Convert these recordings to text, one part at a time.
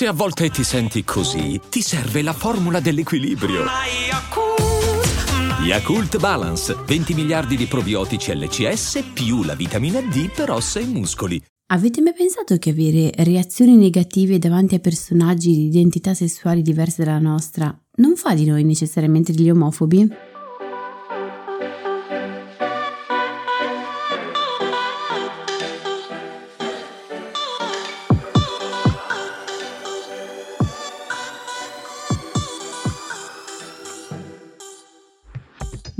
Se a volte ti senti così, ti serve la formula dell'equilibrio. Yakult Balance, 20 miliardi di probiotici LCS più la vitamina D per ossa e muscoli. Avete mai pensato che avere reazioni negative davanti a personaggi di identità sessuali diverse dalla nostra non fa di noi necessariamente degli omofobi?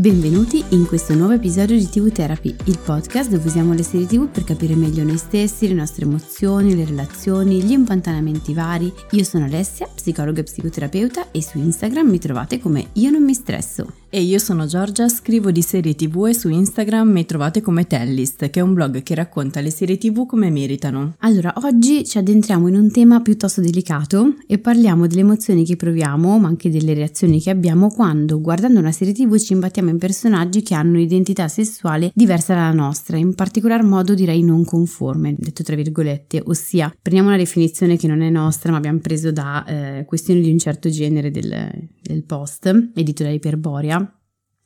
Benvenuti in questo nuovo episodio di TV Therapy, il podcast dove usiamo le serie TV per capire meglio noi stessi, le nostre emozioni, le relazioni, gli impantanamenti vari. Io sono Alessia, psicologa e psicoterapeuta e su Instagram mi trovate come Io non mi stresso. E io sono Giorgia, scrivo di serie tv e su Instagram mi trovate come Tellist, che è un blog che racconta le serie tv come meritano. Allora, oggi ci addentriamo in un tema piuttosto delicato e parliamo delle emozioni che proviamo, ma anche delle reazioni che abbiamo quando, guardando una serie tv, ci imbattiamo in personaggi che hanno un'identità sessuale diversa dalla nostra, in particolar modo direi non conforme, detto tra virgolette, ossia prendiamo una definizione che non è nostra, ma abbiamo preso da eh, questioni di un certo genere del, del post, edito da Iperborea.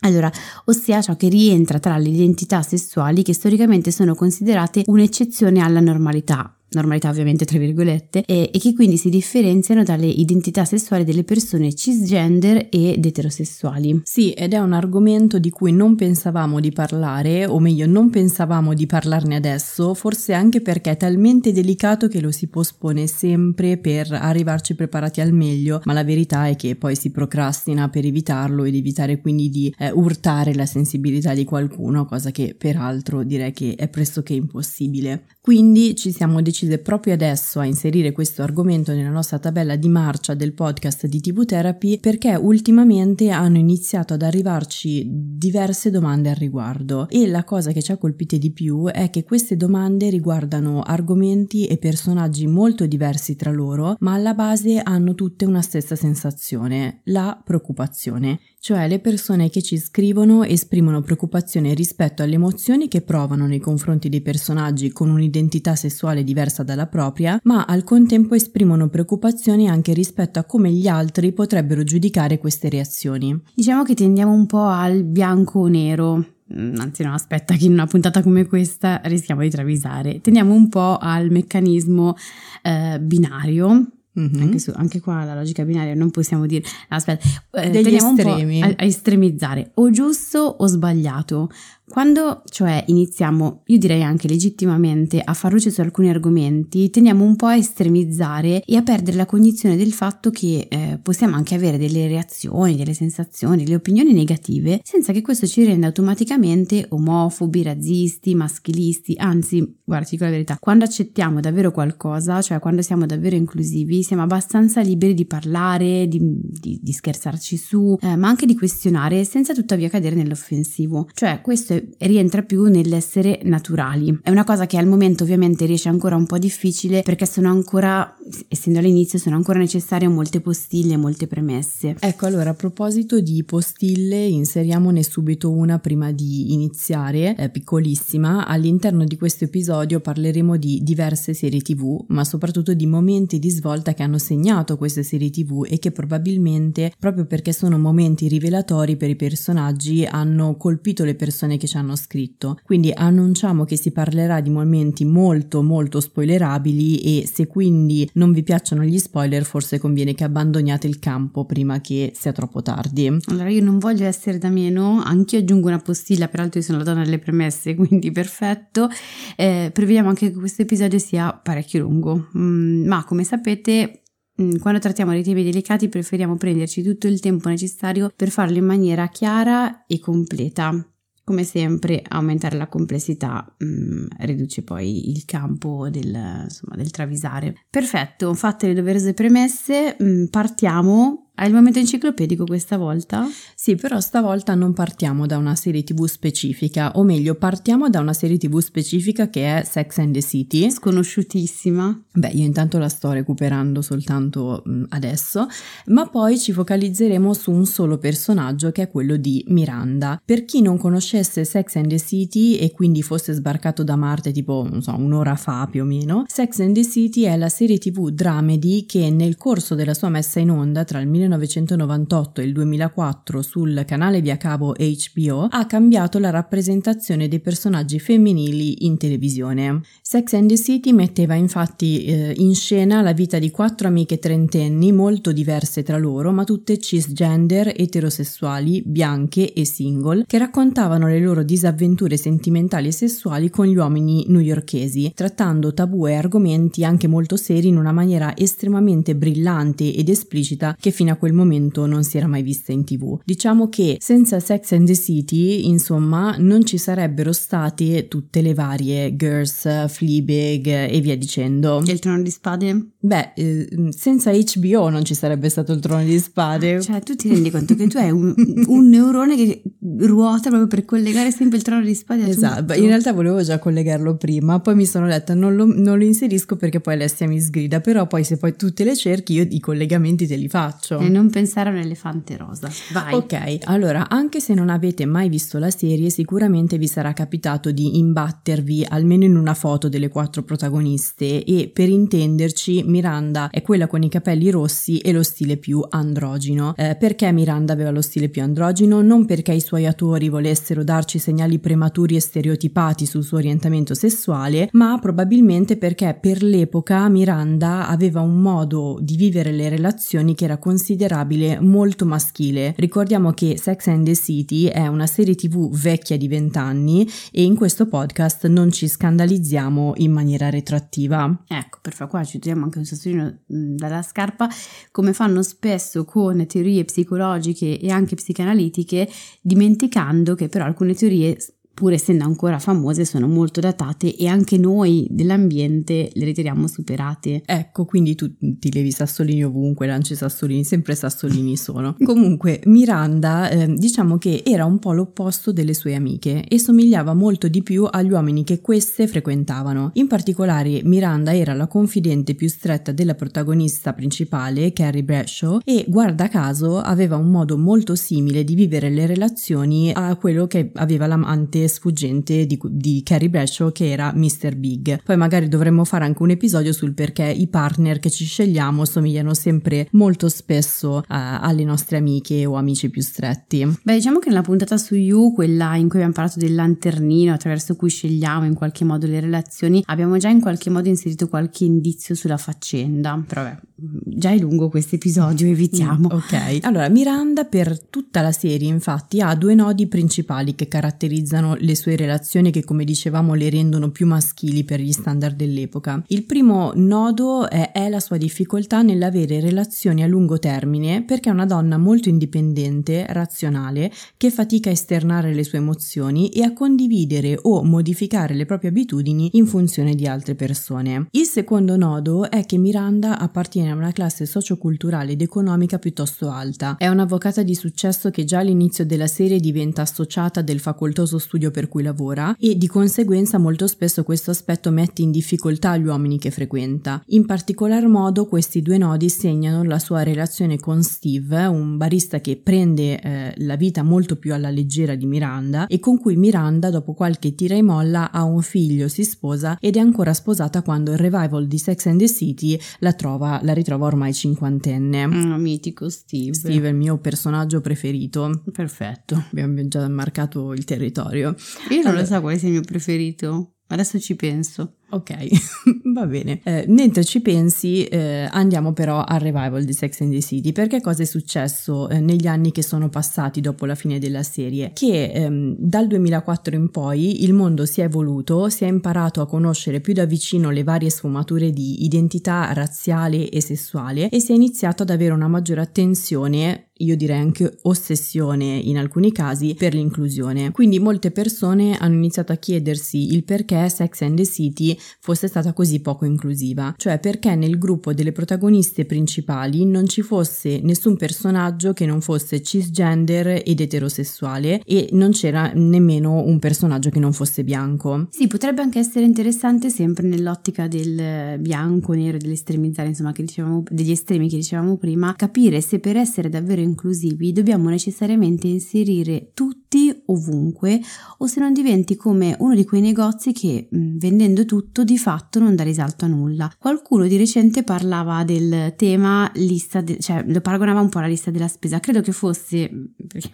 Allora, ossia ciò che rientra tra le identità sessuali che storicamente sono considerate un'eccezione alla normalità, normalità ovviamente tra virgolette, e, e, che quindi si differenziano dalle identità sessuali delle persone cisgender ed eterosessuali. Sì, ed è un argomento di cui non pensavamo di parlare, o meglio non pensavamo di parlarne adesso, forse anche perché è talmente delicato che lo si pospone sempre per arrivarci preparati al meglio, ma la verità è che poi si procrastina per evitarlo ed evitare quindi di eh, urtare la sensibilità di qualcuno, cosa che peraltro direi che è pressoché impossibile. Quindi ci siamo decise proprio adesso a inserire questo argomento nella nostra tabella di marcia del podcast di TV Therapy perché ultimamente hanno iniziato ad arrivarci diverse domande al riguardo. E la cosa che ci ha colpite di più è che queste domande riguardano argomenti e personaggi molto diversi tra loro, ma alla base hanno tutte una stessa sensazione, la preoccupazione cioè le persone che ci scrivono esprimono preoccupazione rispetto alle emozioni che provano nei confronti dei personaggi con un'identità sessuale diversa dalla propria, ma al contempo esprimono preoccupazioni anche rispetto a come gli altri potrebbero giudicare queste reazioni. Diciamo che tendiamo un po' al bianco o nero, mm, anzi no aspetta che in una puntata come questa rischiamo di travisare. Tendiamo un po' al meccanismo eh, binario Mm-hmm. Anche, su, anche, qua la logica binaria non possiamo dire aspetta eh, estremi a, a, estremizzare o giusto o sbagliato quando cioè iniziamo, io direi anche legittimamente, a far luce su alcuni argomenti, tendiamo un po' a estremizzare e a perdere la cognizione del fatto che eh, possiamo anche avere delle reazioni, delle sensazioni, delle opinioni negative, senza che questo ci renda automaticamente omofobi, razzisti, maschilisti, anzi, guarda, dico la verità, quando accettiamo davvero qualcosa, cioè quando siamo davvero inclusivi, siamo abbastanza liberi di parlare, di, di, di scherzarci su, eh, ma anche di questionare senza tuttavia cadere nell'offensivo. Cioè, questo rientra più nell'essere naturali. È una cosa che al momento ovviamente riesce ancora un po' difficile perché sono ancora, essendo all'inizio, sono ancora necessarie molte postille, molte premesse. Ecco, allora a proposito di postille, inseriamone subito una prima di iniziare, è piccolissima. All'interno di questo episodio parleremo di diverse serie TV, ma soprattutto di momenti di svolta che hanno segnato queste serie TV e che probabilmente, proprio perché sono momenti rivelatori per i personaggi, hanno colpito le persone che che ci hanno scritto. Quindi annunciamo che si parlerà di momenti molto molto spoilerabili e se quindi non vi piacciono gli spoiler forse conviene che abbandoniate il campo prima che sia troppo tardi. Allora io non voglio essere da meno, anch'io aggiungo una postilla, peraltro io sono la donna delle premesse, quindi perfetto. Eh, prevediamo anche che questo episodio sia parecchio lungo, mm, ma come sapete mm, quando trattiamo dei temi delicati preferiamo prenderci tutto il tempo necessario per farlo in maniera chiara e completa. Come sempre, aumentare la complessità mh, mm, riduce poi il campo del, insomma, del, travisare. Perfetto, fatte le doverose premesse, mh, mm, partiamo Hai il momento enciclopedico questa volta? Sì, però stavolta non partiamo da una serie tv specifica, o meglio, partiamo da una serie tv specifica che è Sex and the City. Sconosciutissima. Beh, io intanto la sto recuperando soltanto mh, adesso, ma poi ci focalizzeremo su un solo personaggio che è quello di Miranda. Per chi non conoscesse Sex and the City e quindi fosse sbarcato da Marte tipo, non so, un'ora fa più o meno, Sex and the City è la serie tv dramedy che nel corso della sua messa in onda tra il 1998 e il 2004 sul canale via cavo HBO ha cambiato la rappresentazione dei personaggi femminili in televisione. Sex and the City metteva infatti eh, in scena la vita di quattro amiche trentenni molto diverse tra loro, ma tutte cisgender, eterosessuali, bianche e single, che raccontavano le loro disavventure sentimentali e sessuali con gli uomini newyorkesi, trattando tabù e argomenti anche molto seri in una maniera estremamente brillante ed esplicita che fino a quel momento non si era mai vista in tv. Diciamo che senza Sex and the City, insomma, non ci sarebbero state tutte le varie Girls, Fleabag e via dicendo. E il trono di spade? Beh, eh, senza HBO non ci sarebbe stato il trono di spade. Cioè, tu ti rendi conto che tu hai un, un neurone che ruota proprio per collegare sempre il trono di spade a Esatto, tutto. in realtà volevo già collegarlo prima, poi mi sono detta non lo, non lo inserisco perché poi Alessia mi sgrida, però poi se poi tu te le cerchi io i collegamenti te li faccio. E non pensare a un elefante rosa. Vai. Ok, allora anche se non avete mai visto la serie, sicuramente vi sarà capitato di imbattervi almeno in una foto delle quattro protagoniste e per intenderci Miranda è quella con i capelli rossi e lo stile più androgino. Eh, perché Miranda aveva lo stile più androgino? Non perché i suoi autori volessero darci segnali prematuri e stereotipati sul suo orientamento sessuale, ma probabilmente perché per l'epoca Miranda aveva un modo di vivere le relazioni che era considerabile molto maschile. Ricordiamo che Sex and the City è una serie tv vecchia di vent'anni e in questo podcast non ci scandalizziamo in maniera retroattiva. Ecco, per far qua ci togliamo anche un sassolino mh, dalla scarpa, come fanno spesso con teorie psicologiche e anche psicanalitiche, dimenticando che però alcune teorie pur essendo ancora famose, sono molto datate e anche noi dell'ambiente le ritiriamo superate. Ecco, quindi tu ti levi sassolini ovunque, lanci sassolini, sempre sassolini sono. Comunque, Miranda, eh, diciamo che era un po' l'opposto delle sue amiche e somigliava molto di più agli uomini che queste frequentavano. In particolare, Miranda era la confidente più stretta della protagonista principale, Carrie Bradshaw, e guarda caso aveva un modo molto simile di vivere le relazioni a quello che aveva l'amante sfuggente di, di Carrie Bradshaw che era Mr. Big. Poi magari dovremmo fare anche un episodio sul perché i partner che ci scegliamo somigliano sempre molto spesso uh, alle nostre amiche o amici più stretti. Beh, diciamo che nella puntata su You, quella in cui abbiamo parlato del lanternino attraverso cui scegliamo in qualche modo le relazioni, abbiamo già in qualche modo inserito qualche indizio sulla faccenda. Però beh, già è lungo questo episodio, evitiamo. Mm, ok, allora Miranda per tutta la serie infatti ha due nodi principali che caratterizzano le sue relazioni che come dicevamo le rendono più maschili per gli standard dell'epoca. Il primo nodo è, è la sua difficoltà nell'avere relazioni a lungo termine perché è una donna molto indipendente, razionale, che fatica a esternare le sue emozioni e a condividere o modificare le proprie abitudini in funzione di altre persone. Il secondo nodo è che Miranda appartiene a una classe socioculturale ed economica piuttosto alta. È un'avvocata di successo che già all'inizio della serie diventa associata del facoltoso studio per cui lavora e di conseguenza molto spesso questo aspetto mette in difficoltà gli uomini che frequenta. In particolar modo questi due nodi segnano la sua relazione con Steve, un barista che prende eh, la vita molto più alla leggera di Miranda e con cui Miranda dopo qualche tira e molla ha un figlio, si sposa ed è ancora sposata quando il revival di Sex and the City la trova, la ritrova ormai cinquantenne. Mm, mitico Steve. Steve è il mio personaggio preferito. Perfetto. Abbiamo già marcato il territorio. Io non Allora- lo so quale sia il mio preferito. Adesso ci penso. Ok, va bene. Eh, mentre ci pensi, eh, andiamo però al revival di Sex and the City, perché cosa è successo eh, negli anni che sono passati dopo la fine della serie? Che ehm, dal 2004 in poi il mondo si è evoluto, si è imparato a conoscere più da vicino le varie sfumature di identità razziale e sessuale e si è iniziato ad avere una maggiore attenzione io direi anche ossessione in alcuni casi per l'inclusione. Quindi molte persone hanno iniziato a chiedersi il perché Sex and the City fosse stata così poco inclusiva, cioè perché nel gruppo delle protagoniste principali non ci fosse nessun personaggio che non fosse cisgender ed eterosessuale e non c'era nemmeno un personaggio che non fosse bianco. Sì, potrebbe anche essere interessante sempre nell'ottica del bianco, nero, dell'estremizzare, insomma, dicevamo, degli estremi che dicevamo prima, capire se per essere davvero inclusivi dobbiamo necessariamente inserire tutti ovunque o se non diventi come uno di quei negozi che vendendo tutto di fatto non dà risalto a nulla. Qualcuno di recente parlava del tema lista, de- cioè lo paragonava un po' alla lista della spesa, credo che fosse,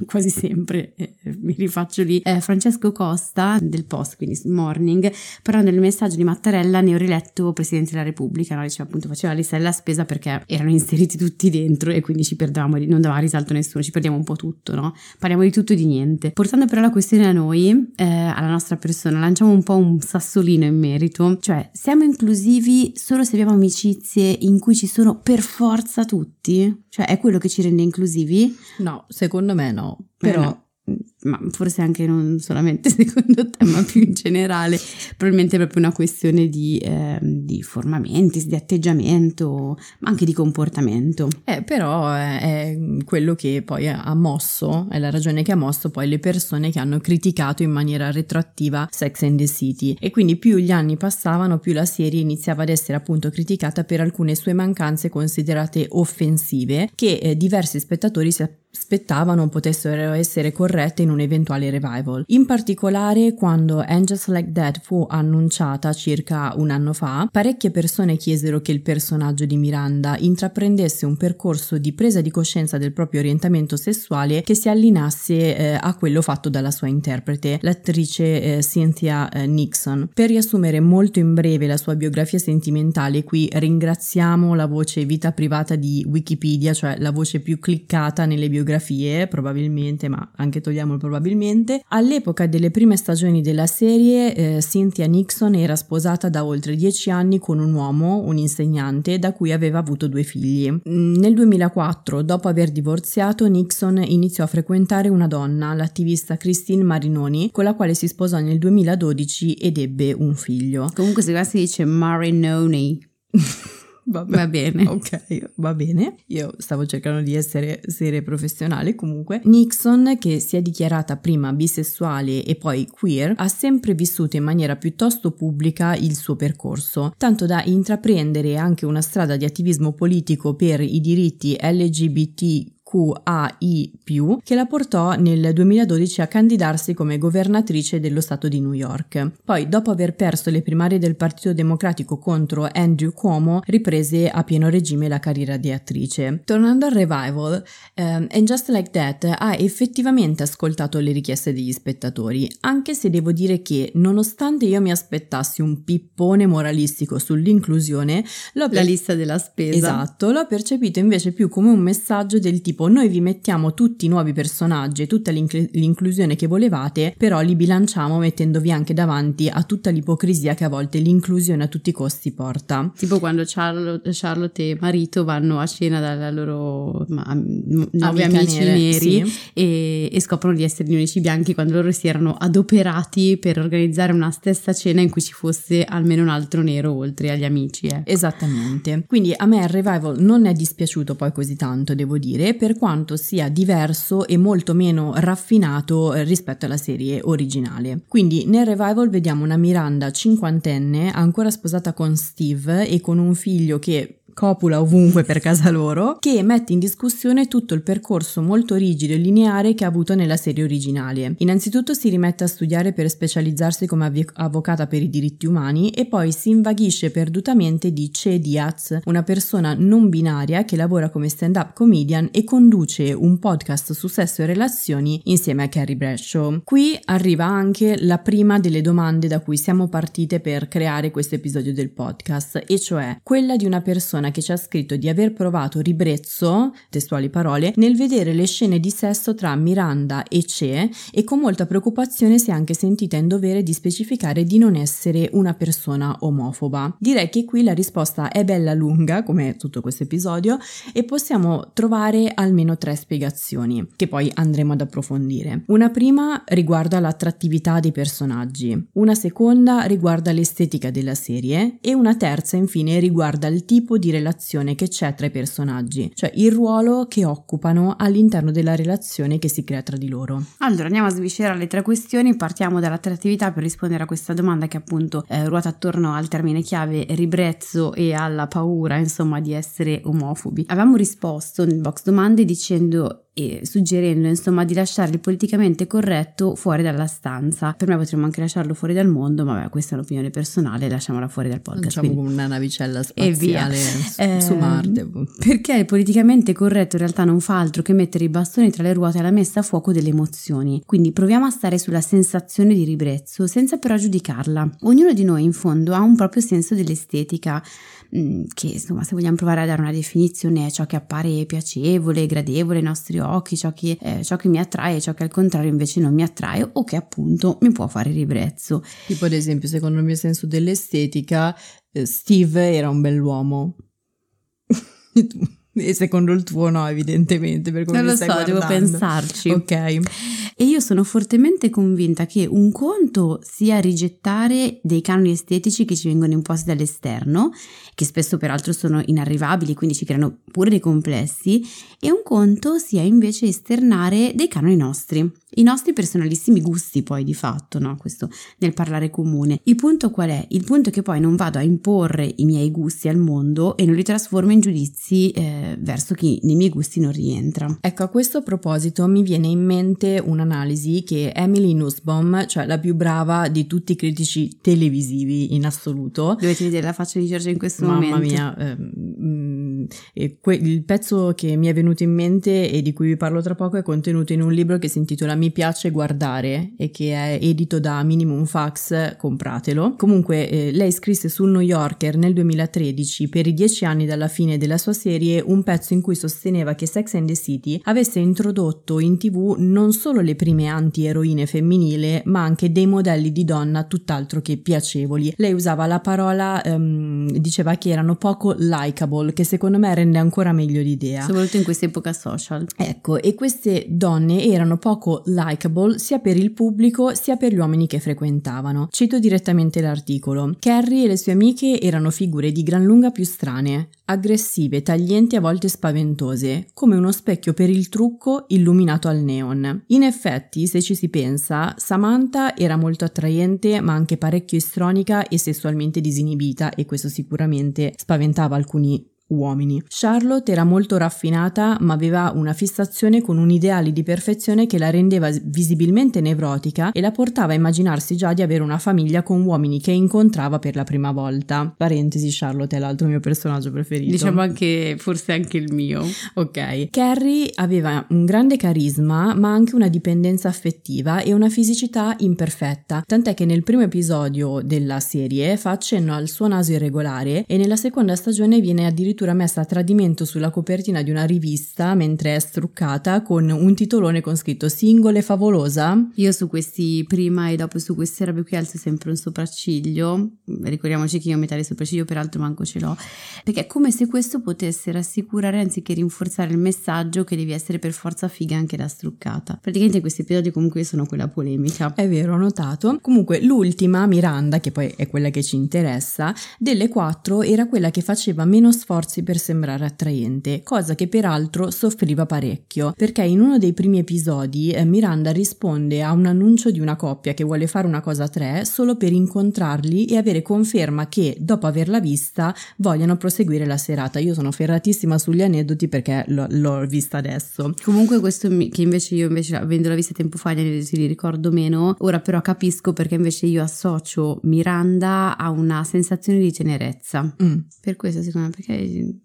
quasi sempre eh, mi rifaccio lì, eh, Francesco Costa del Post, quindi Morning, parlando del messaggio di Mattarella ne ho riletto Presidente della Repubblica, no? diceva appunto faceva la lista della spesa perché erano inseriti tutti dentro e quindi ci perdevamo, non dava risalto nessuno, ci perdiamo un po' tutto, no? Parliamo di tutto e di niente. Portando però la questione a noi, eh, alla nostra persona, lanciamo un po' un sassolino in merito, cioè siamo inclusivi solo se abbiamo amicizie in cui ci sono per forza tutti? Cioè è quello che ci rende inclusivi? No, secondo me no, però... Eh no ma forse anche non solamente secondo te, ma più in generale, probabilmente è proprio una questione di, eh, di formamenti, di atteggiamento, ma anche di comportamento. Eh, però è, è, quello che poi ha mosso, è la ragione che ha mosso poi le persone che hanno criticato in maniera retroattiva Sex and the City e quindi più gli anni passavano, più la serie iniziava ad essere appunto criticata per alcune sue mancanze considerate offensive che eh, diversi spettatori si aspettavano potessero essere corrette in un eventuale revival. In particolare, quando Angels Like That fu annunciata circa un anno fa, parecchie persone chiesero che il personaggio di Miranda intraprendesse un percorso di presa di coscienza del proprio orientamento sessuale che si allineasse eh, a quello fatto dalla sua interprete, l'attrice eh, Cynthia eh, Nixon. Per riassumere molto in breve la sua biografia sentimentale, qui ringraziamo la voce vita privata di Wikipedia, cioè la voce più cliccata nelle biografie, probabilmente, ma anche togliamo il probabilmente. All'epoca delle prime stagioni della serie, eh, Cynthia Nixon era sposata da oltre dieci anni con un uomo, un insegnante, da cui aveva avuto due figli. Mm, nel 2004, dopo aver divorziato, Nixon iniziò a frequentare una donna, l'attivista Christine Marinoni, con la quale si sposò nel 2012 ed ebbe un figlio. Comunque se qua si dice Marinoni. Vabbè. Va bene. Ok, va bene. Io stavo cercando di essere seria professionale comunque. Nixon, che si è dichiarata prima bisessuale e poi queer, ha sempre vissuto in maniera piuttosto pubblica il suo percorso, tanto da intraprendere anche una strada di attivismo politico per i diritti LGBT QAI+, che la portò nel 2012 a candidarsi come governatrice dello Stato di New York. Poi, dopo aver perso le primarie del Partito Democratico contro Andrew Cuomo, riprese a pieno regime la carriera di attrice. Tornando al revival, um, And Just Like That ha effettivamente ascoltato le richieste degli spettatori, anche se devo dire che, nonostante io mi aspettassi un pippone moralistico sull'inclusione, l'ho per... la lista della spesa. Esatto, l'ho percepito invece più come un messaggio del tipo tipo noi vi mettiamo tutti i nuovi personaggi e tutta l'inclusione che volevate, però li bilanciamo mettendovi anche davanti a tutta l'ipocrisia che a volte l'inclusione a tutti i costi porta. Tipo quando Charlotte, Charlotte e marito vanno a cena dalla loro nuovi amici nere, neri sì. e, e, scoprono di essere gli unici bianchi quando loro si erano adoperati per organizzare una stessa cena in cui ci fosse almeno un altro nero oltre agli amici. Eh. Esattamente. Quindi a me il revival non è dispiaciuto poi così tanto, devo dire, per quanto sia diverso e molto meno raffinato eh, rispetto alla serie originale. Quindi nel revival vediamo una Miranda cinquantenne ancora sposata con Steve e con un figlio che copula ovunque per casa loro, che mette in discussione tutto il percorso molto rigido e lineare che ha avuto nella serie originale. Innanzitutto si rimette a studiare per specializzarsi come av- avvocata per i diritti umani e poi si invaghisce perdutamente di Che Diaz, una persona non binaria che lavora come stand-up comedian e conduce un podcast su sesso e relazioni insieme a Carrie Bradshaw. Qui arriva anche la prima delle domande da cui siamo partite per creare questo episodio del podcast, e cioè quella di una persona persona che ci ha scritto di aver provato ribrezzo, testuali parole, nel vedere le scene di sesso tra Miranda e Ce e con molta preoccupazione si è anche sentita in dovere di specificare di non essere una persona omofoba. Direi che qui la risposta è bella lunga, come tutto questo episodio, e possiamo trovare almeno tre spiegazioni, che poi andremo ad approfondire. Una prima riguarda l'attrattività dei personaggi, una seconda riguarda l'estetica della serie e una terza infine riguarda il tipo di relazione che c'è tra i personaggi, cioè il ruolo che occupano all'interno della relazione che si crea tra di loro. Allora andiamo a sviscerare le tre questioni, partiamo dall'attrattività per rispondere a questa domanda che appunto eh, ruota attorno al termine chiave ribrezzo e alla paura insomma di essere omofobi. Avevamo risposto nel box domande dicendo e suggerendo insomma di lasciare il politicamente corretto fuori dalla stanza. Per me potremmo anche lasciarlo fuori dal mondo, ma vabbè, questa è un'opinione personale, lasciamola fuori dal podcast. Facciamo quindi. una navicella spaziale su, eh, su Marte. Perché il politicamente corretto in realtà non fa altro che mettere i bastoni tra le ruote alla messa a fuoco delle emozioni. Quindi proviamo a stare sulla sensazione di ribrezzo senza però giudicarla. Ognuno di noi in fondo ha un proprio senso dell'estetica che insomma se vogliamo provare a dare una definizione è ciò che appare piacevole, gradevole ai nostri occhi, ciò che, eh, ciò che mi attrae, ciò che al contrario invece non mi attrae o che appunto mi può fare ribrezzo. Tipo ad esempio secondo il mio senso dell'estetica eh, Steve era un bell'uomo. E secondo il tuo no, evidentemente. Per come non lo so, guardando. devo pensarci. Ok. E io sono fortemente convinta che un conto sia rigettare dei canoni estetici che ci vengono imposti dall'esterno, che spesso peraltro sono inarrivabili, quindi ci creano pure dei complessi, e un conto sia invece esternare dei canoni nostri i nostri personalissimi gusti poi di fatto, no? Questo nel parlare comune. Il punto qual è? Il punto è che poi non vado a imporre i miei gusti al mondo e non li trasformo in giudizi eh, verso chi nei miei gusti non rientra. Ecco, a questo proposito mi viene in mente un'analisi che Emily Nussbaum, cioè la più brava di tutti i critici televisivi in assoluto. Dovete vedere la faccia di Giorgia in questo Mamma momento. Mamma mia, ehm, que- il pezzo che mi è venuto in mente e di cui vi parlo tra poco è contenuto in un libro che si intitola Mi piace guardare e che è edito da Minimum Fax, compratelo. Comunque eh, lei scrisse sul New Yorker nel 2013 per i dieci anni dalla fine della sua serie un pezzo in cui sosteneva che Sex and the City avesse introdotto in tv non solo le prime anti-eroine femminile ma anche dei modelli di donna tutt'altro che piacevoli. Lei usava la parola, um, diceva che erano poco likable, che secondo me rende ancora meglio l'idea. Soprattutto in questa epoca social. Ecco, e queste donne erano poco likable sia per il pubblico sia per gli uomini che frequentavano. Cito direttamente l'articolo. Carrie e le sue amiche erano figure di gran lunga più strane, aggressive, taglienti e a volte spaventose, come uno specchio per il trucco illuminato al neon. In effetti, se ci si pensa, Samantha era molto attraente ma anche parecchio istronica e sessualmente disinibita e questo sicuramente spaventava alcuni uomini. Charlotte era molto raffinata ma aveva una fissazione con un ideale di perfezione che la rendeva visibilmente nevrotica e la portava a immaginarsi già di avere una famiglia con uomini che incontrava per la prima volta. Parentesi, Charlotte è l'altro mio personaggio preferito. Diciamo anche, forse anche il mio. Ok. Carrie aveva un grande carisma ma anche una dipendenza affettiva e una fisicità imperfetta, tant'è che nel primo episodio della serie fa accenno al suo naso irregolare e nella seconda stagione viene addirittura addirittura messa a tradimento sulla copertina di una rivista mentre è struccata con un titolone con scritto singole favolosa. Io su questi prima e dopo su queste robe qui alzo sempre un sopracciglio, ricordiamoci che io metà del sopracciglio peraltro manco ce l'ho, perché è come se questo potesse rassicurare anziché rinforzare il messaggio che devi essere per forza figa anche da struccata. Praticamente questi episodi comunque sono quella polemica. È vero, ho notato. Comunque l'ultima, Miranda, che poi è quella che ci interessa, delle quattro era quella che faceva meno sforzo sforzi per sembrare attraente, cosa che peraltro soffriva parecchio, perché in uno dei primi episodi eh, Miranda risponde a un annuncio di una coppia che vuole fare una cosa a tre solo per incontrarli e avere conferma che dopo averla vista vogliano proseguire la serata. Io sono ferratissima sugli aneddoti perché l'ho, l'ho vista adesso. Comunque questo mi, che invece io invece avendola vista tempo fa gli aneddoti li ricordo meno, ora però capisco perché invece io associo Miranda a una sensazione di tenerezza. Mm. Per questo secondo me perché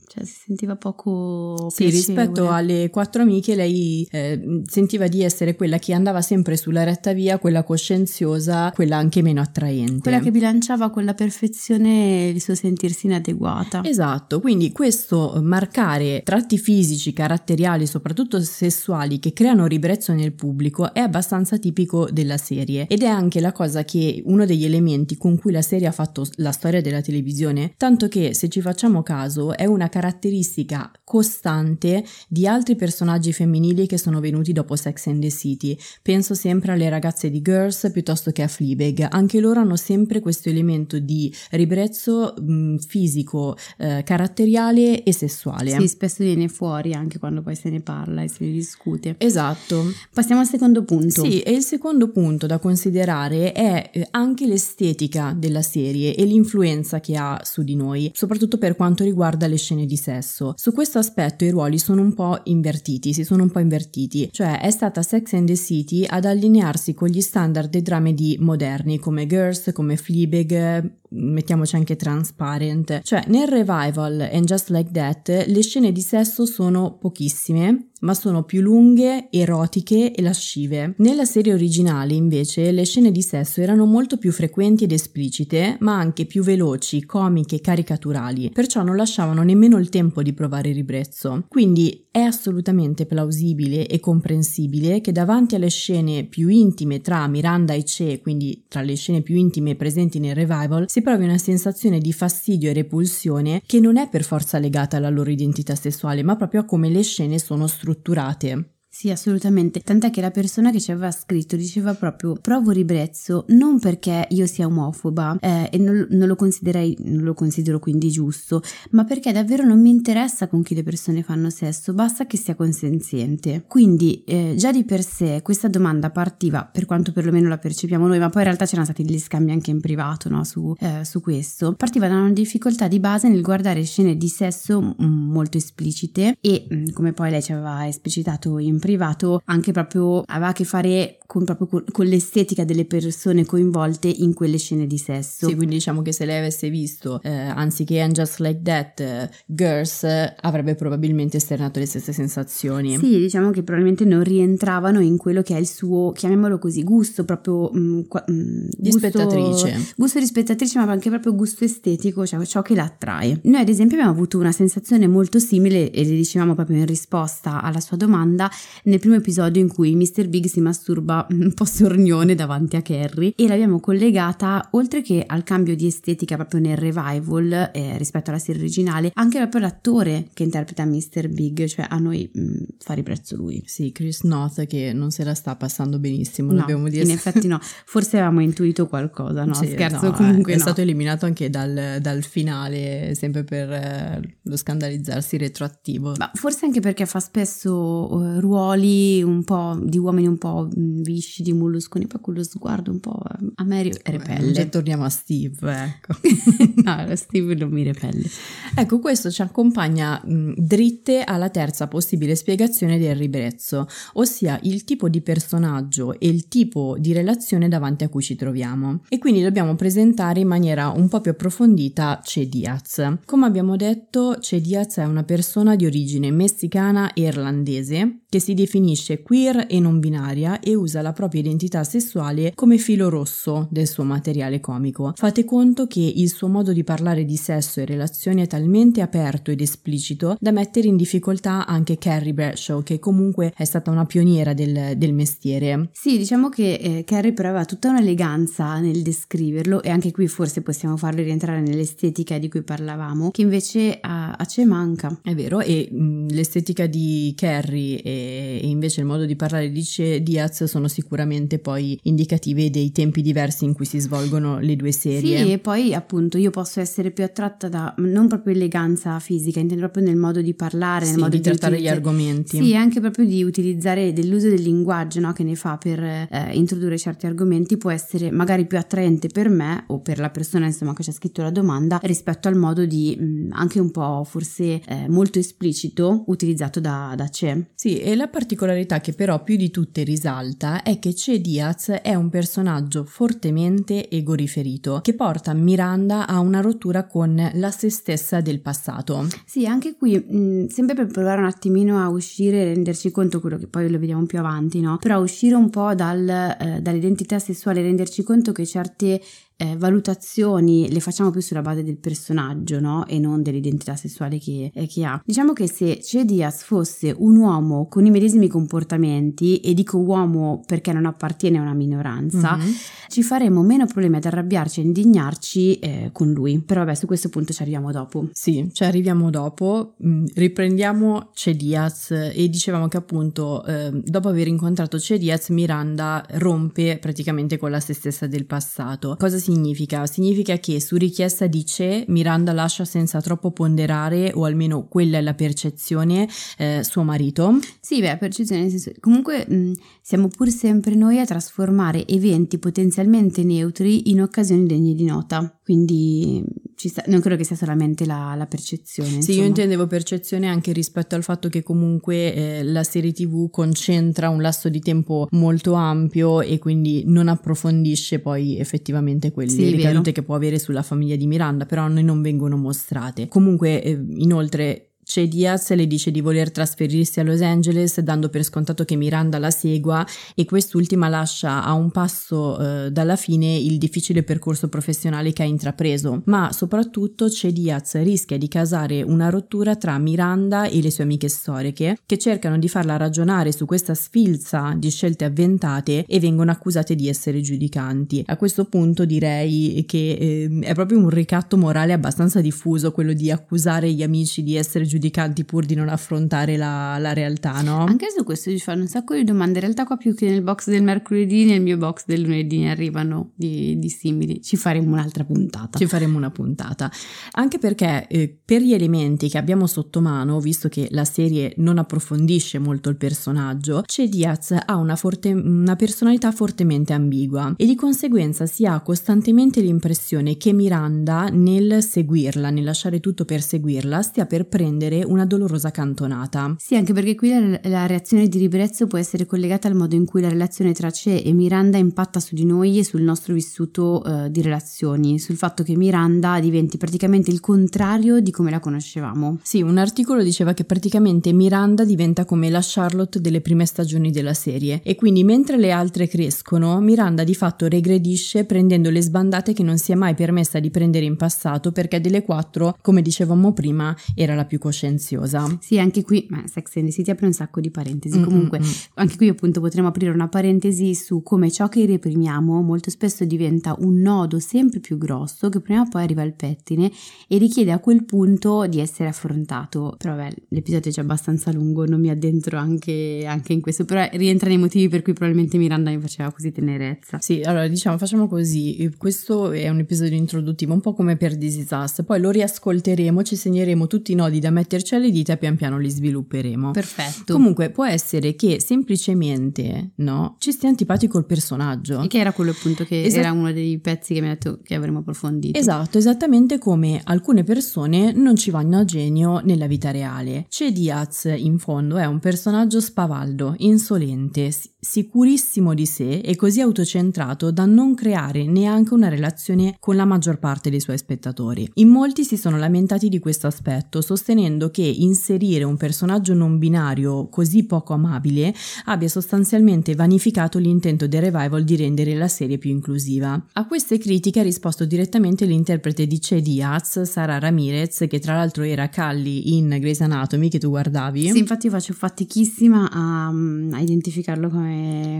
cioè, si sentiva poco Sì, piacevole. rispetto alle quattro amiche lei eh, sentiva di essere quella che andava sempre sulla retta via, quella coscienziosa, quella anche meno attraente. Quella che bilanciava con la perfezione il suo sentirsi inadeguata. Esatto, quindi questo marcare tratti fisici, caratteriali, soprattutto sessuali, che creano ribrezzo nel pubblico è abbastanza tipico della serie ed è anche la cosa che uno degli elementi con cui la serie ha fatto la storia della televisione, tanto che se ci facciamo caso è una caratteristica costante di altri personaggi femminili che sono venuti dopo Sex and the City. Penso sempre alle ragazze di Girls piuttosto che a Fleabag, anche loro hanno sempre questo elemento di ribrezzo mh, fisico, eh, caratteriale e sessuale. Sì, spesso viene fuori anche quando poi se ne parla e se ne discute. Esatto. Passiamo al secondo punto. Sì, e il secondo punto da considerare è eh, anche l'estetica della serie e l'influenza che ha su di noi, soprattutto per quanto riguarda le scene di sesso. Su questo aspetto i ruoli sono un po' invertiti, si sono un po' invertiti, cioè è stata Sex and the City ad allinearsi con gli standard dei dramedi moderni come Girls, come Fleabag, mettiamoci anche Transparent. Cioè nel revival and Just Like That le scene di sesso sono pochissime, ma sono più lunghe, erotiche e lascive. Nella serie originale, invece, le scene di sesso erano molto più frequenti ed esplicite, ma anche più veloci, comiche, caricaturali, perciò non lasciavano nemmeno il tempo di provare ribrezzo. Quindi è assolutamente plausibile e comprensibile che davanti alle scene più intime tra Miranda e Che, quindi tra le scene più intime presenti nel revival, si provi una sensazione di fastidio e repulsione che non è per forza legata alla loro identità sessuale, ma proprio a come le scene sono strutturate. Sì, assolutamente. Tant'è che la persona che ci aveva scritto diceva proprio provo ribrezzo non perché io sia omofoba eh, e non, non, lo considerei, non lo considero quindi giusto, ma perché davvero non mi interessa con chi le persone fanno sesso, basta che sia consenziente. Quindi eh, già di per sé questa domanda partiva, per quanto perlomeno la percepiamo noi, ma poi in realtà c'erano stati degli scambi anche in privato no, su, eh, su questo, partiva da una difficoltà di base nel guardare scene di sesso mm, molto esplicite e mm, come poi lei ci aveva esplicitato in privato anche proprio aveva a che fare con, proprio con, con, l'estetica delle persone coinvolte in quelle scene di sesso. Sì, quindi diciamo che se lei avesse visto eh, anziché And Just Like That uh, Girls uh, avrebbe probabilmente esternato le stesse sensazioni. Sì, diciamo che probabilmente non rientravano in quello che è il suo, chiamiamolo così, gusto proprio mh, mh, di gusto, spettatrice. Gusto di spettatrice, ma anche proprio gusto estetico, cioè ciò che la attrae. Noi ad esempio abbiamo avuto una sensazione molto simile e le dicevamo proprio in risposta alla sua domanda nel primo episodio in cui Mr. Big si masturba un po' sornione davanti a Carrie e l'abbiamo collegata oltre che al cambio di estetica proprio nel revival eh, rispetto alla serie originale anche proprio l'attore che interpreta Mr. Big cioè a noi mh, fa ribrezzo lui sì Chris Noth che non se la sta passando benissimo no, dobbiamo dire in effetti no forse avevamo intuito qualcosa no sì, scherzo no, comunque è no. stato eliminato anche dal, dal finale sempre per eh, lo scandalizzarsi retroattivo ma forse anche perché fa spesso uh, ruoli un po' di uomini un po' mh, viscidi, mollusconi, poi con lo sguardo un po' a me repelle. Già torniamo a Steve, ecco. no, Steve non mi repelle. Ecco, questo ci accompagna mh, dritte alla terza possibile spiegazione del ribrezzo, ossia il tipo di personaggio e il tipo di relazione davanti a cui ci troviamo. E quindi dobbiamo presentare in maniera un po' più approfondita Che Diaz. Come abbiamo detto, Che Diaz è una persona di origine messicana e irlandese che si definisce queer e non binaria e usa la propria identità sessuale come filo rosso del suo materiale comico. Fate conto che il suo modo di parlare di sesso e relazioni è talmente aperto ed esplicito da mettere in difficoltà anche Carrie Bradshaw, che comunque è stata una pioniera del, del mestiere. Sì, diciamo che eh, Carrie però aveva tutta un'eleganza nel descriverlo e anche qui forse possiamo farlo rientrare nell'estetica di cui parlavamo, che invece a, a Ce manca. È vero, e mh, l'estetica di Carrie e, e, invece il modo di parlare di Diaz sono sicuramente poi indicative dei tempi diversi in cui si svolgono le due serie. Sì, e poi appunto io posso essere più attratta da non proprio eleganza fisica, intendo proprio nel modo di parlare, sì, nel modo di, di trattare utilizzare... gli argomenti. Sì, anche proprio di utilizzare dell'uso del linguaggio no, che ne fa per eh, introdurre certi argomenti può essere magari più attraente per me o per la persona insomma che ci ha scritto la domanda rispetto al modo di mh, anche un po' forse eh, molto esplicito utilizzato da, da CE. Sì, e La particolarità che però più di tutte risalta è che Che Diaz è un personaggio fortemente egoriferito che porta Miranda a una rottura con la se stessa del passato. Sì, anche qui, mh, sempre per provare un attimino a uscire e renderci conto, quello che poi lo vediamo più avanti, no? Però uscire un po' dal, eh, dall'identità sessuale, renderci conto che certe eh, valutazioni le facciamo più sulla base del personaggio, no? E non dell'identità sessuale che, eh, che ha. Diciamo che se Che Diaz fosse un uomo con i medesimi comportamenti, e dico uomo perché non appartiene a una minoranza, mm-hmm. ci faremmo meno problemi ad arrabbiarci e indignarci eh, con lui. Però vabbè, su questo punto ci arriviamo dopo. Sì, ci arriviamo dopo. Mm, riprendiamo Che Diaz e dicevamo che appunto ehm, dopo aver incontrato Che Diaz, Miranda rompe praticamente con la se stessa del passato. Cosa significa? Significa che su richiesta di Ce Miranda lascia senza troppo ponderare, o almeno quella è la percezione, eh, suo marito. Sì, beh, percezione nel senso. Comunque mh, siamo pur sempre noi a trasformare eventi potenzialmente neutri in occasioni degne di nota. Quindi sta, non credo che sia solamente la, la percezione. Sì, insomma. io intendevo percezione anche rispetto al fatto che comunque eh, la serie TV concentra un lasso di tempo molto ampio e quindi non approfondisce poi effettivamente quelle sì, ricadute che può avere sulla famiglia di Miranda, però a noi non vengono mostrate. Comunque, eh, inoltre, Che Diaz le dice di voler trasferirsi a Los Angeles dando per scontato che Miranda la segua e quest'ultima lascia a un passo eh, dalla fine il difficile percorso professionale che ha intrapreso, ma soprattutto Che Diaz rischia di casare una rottura tra Miranda e le sue amiche storiche che cercano di farla ragionare su questa sfilza di scelte avventate e vengono accusate di essere giudicanti. A questo punto direi che eh, è proprio un ricatto morale abbastanza diffuso quello di accusare gli amici di essere giudicanti giudicanti pur di non affrontare la, la, realtà, no? Anche su questo ci fanno un sacco di domande. In realtà, qua più che nel box del mercoledì, nel mio box del lunedì ne arrivano di, di simili. Ci faremo un'altra puntata. Ci faremo una puntata. Anche perché eh, per gli elementi che abbiamo sotto mano, visto che la serie non approfondisce molto il personaggio, Che Diaz ha una, forte, una personalità fortemente ambigua e di conseguenza si ha costantemente l'impressione che Miranda, nel seguirla, nel lasciare tutto per seguirla, stia per prendere prendere una dolorosa cantonata. Sì, anche perché qui la, la, reazione di ribrezzo può essere collegata al modo in cui la relazione tra Ce e Miranda impatta su di noi e sul nostro vissuto uh, di relazioni, sul fatto che Miranda diventi praticamente il contrario di come la conoscevamo. Sì, un articolo diceva che praticamente Miranda diventa come la Charlotte delle prime stagioni della serie e quindi mentre le altre crescono, Miranda di fatto regredisce prendendo le sbandate che non si è mai permessa di prendere in passato perché delle quattro, come dicevamo prima, era la più cosciente coscienziosa. Sì, anche qui, ma Sex and the City apre un sacco di parentesi. Mm-hmm. Comunque, anche qui appunto potremmo aprire una parentesi su come ciò che reprimiamo molto spesso diventa un nodo sempre più grosso che prima o poi arriva al pettine e richiede a quel punto di essere affrontato. Però vabbè, l'episodio è già abbastanza lungo, non mi addentro anche, anche in questo, però rientra nei motivi per cui probabilmente Miranda mi faceva così tenerezza. Sì, allora diciamo, facciamo così, questo è un episodio introduttivo, un po' come per This Is Us, poi lo riascolteremo, ci segneremo tutti i nodi da mettere metterci alle dita pian piano li svilupperemo. Perfetto. Comunque può essere che semplicemente no, ci stia antipatico il personaggio. E che era quello appunto che Esat- era uno dei pezzi che mi ha detto che avremmo approfondito. Esatto, esattamente come alcune persone non ci vanno a genio nella vita reale. C'è Diaz in fondo è un personaggio spavaldo, insolente, sicurissimo di sé e così autocentrato da non creare neanche una relazione con la maggior parte dei suoi spettatori. In molti si sono lamentati di questo aspetto, sostenendo che inserire un personaggio non binario così poco amabile abbia sostanzialmente vanificato l'intento del revival di rendere la serie più inclusiva. A queste critiche ha risposto direttamente l'interprete di Che Diaz, Sara Ramirez, che tra l'altro era Calli in Grey's Anatomy che tu guardavi. Sì, infatti faccio fatichissima a, a identificarlo come,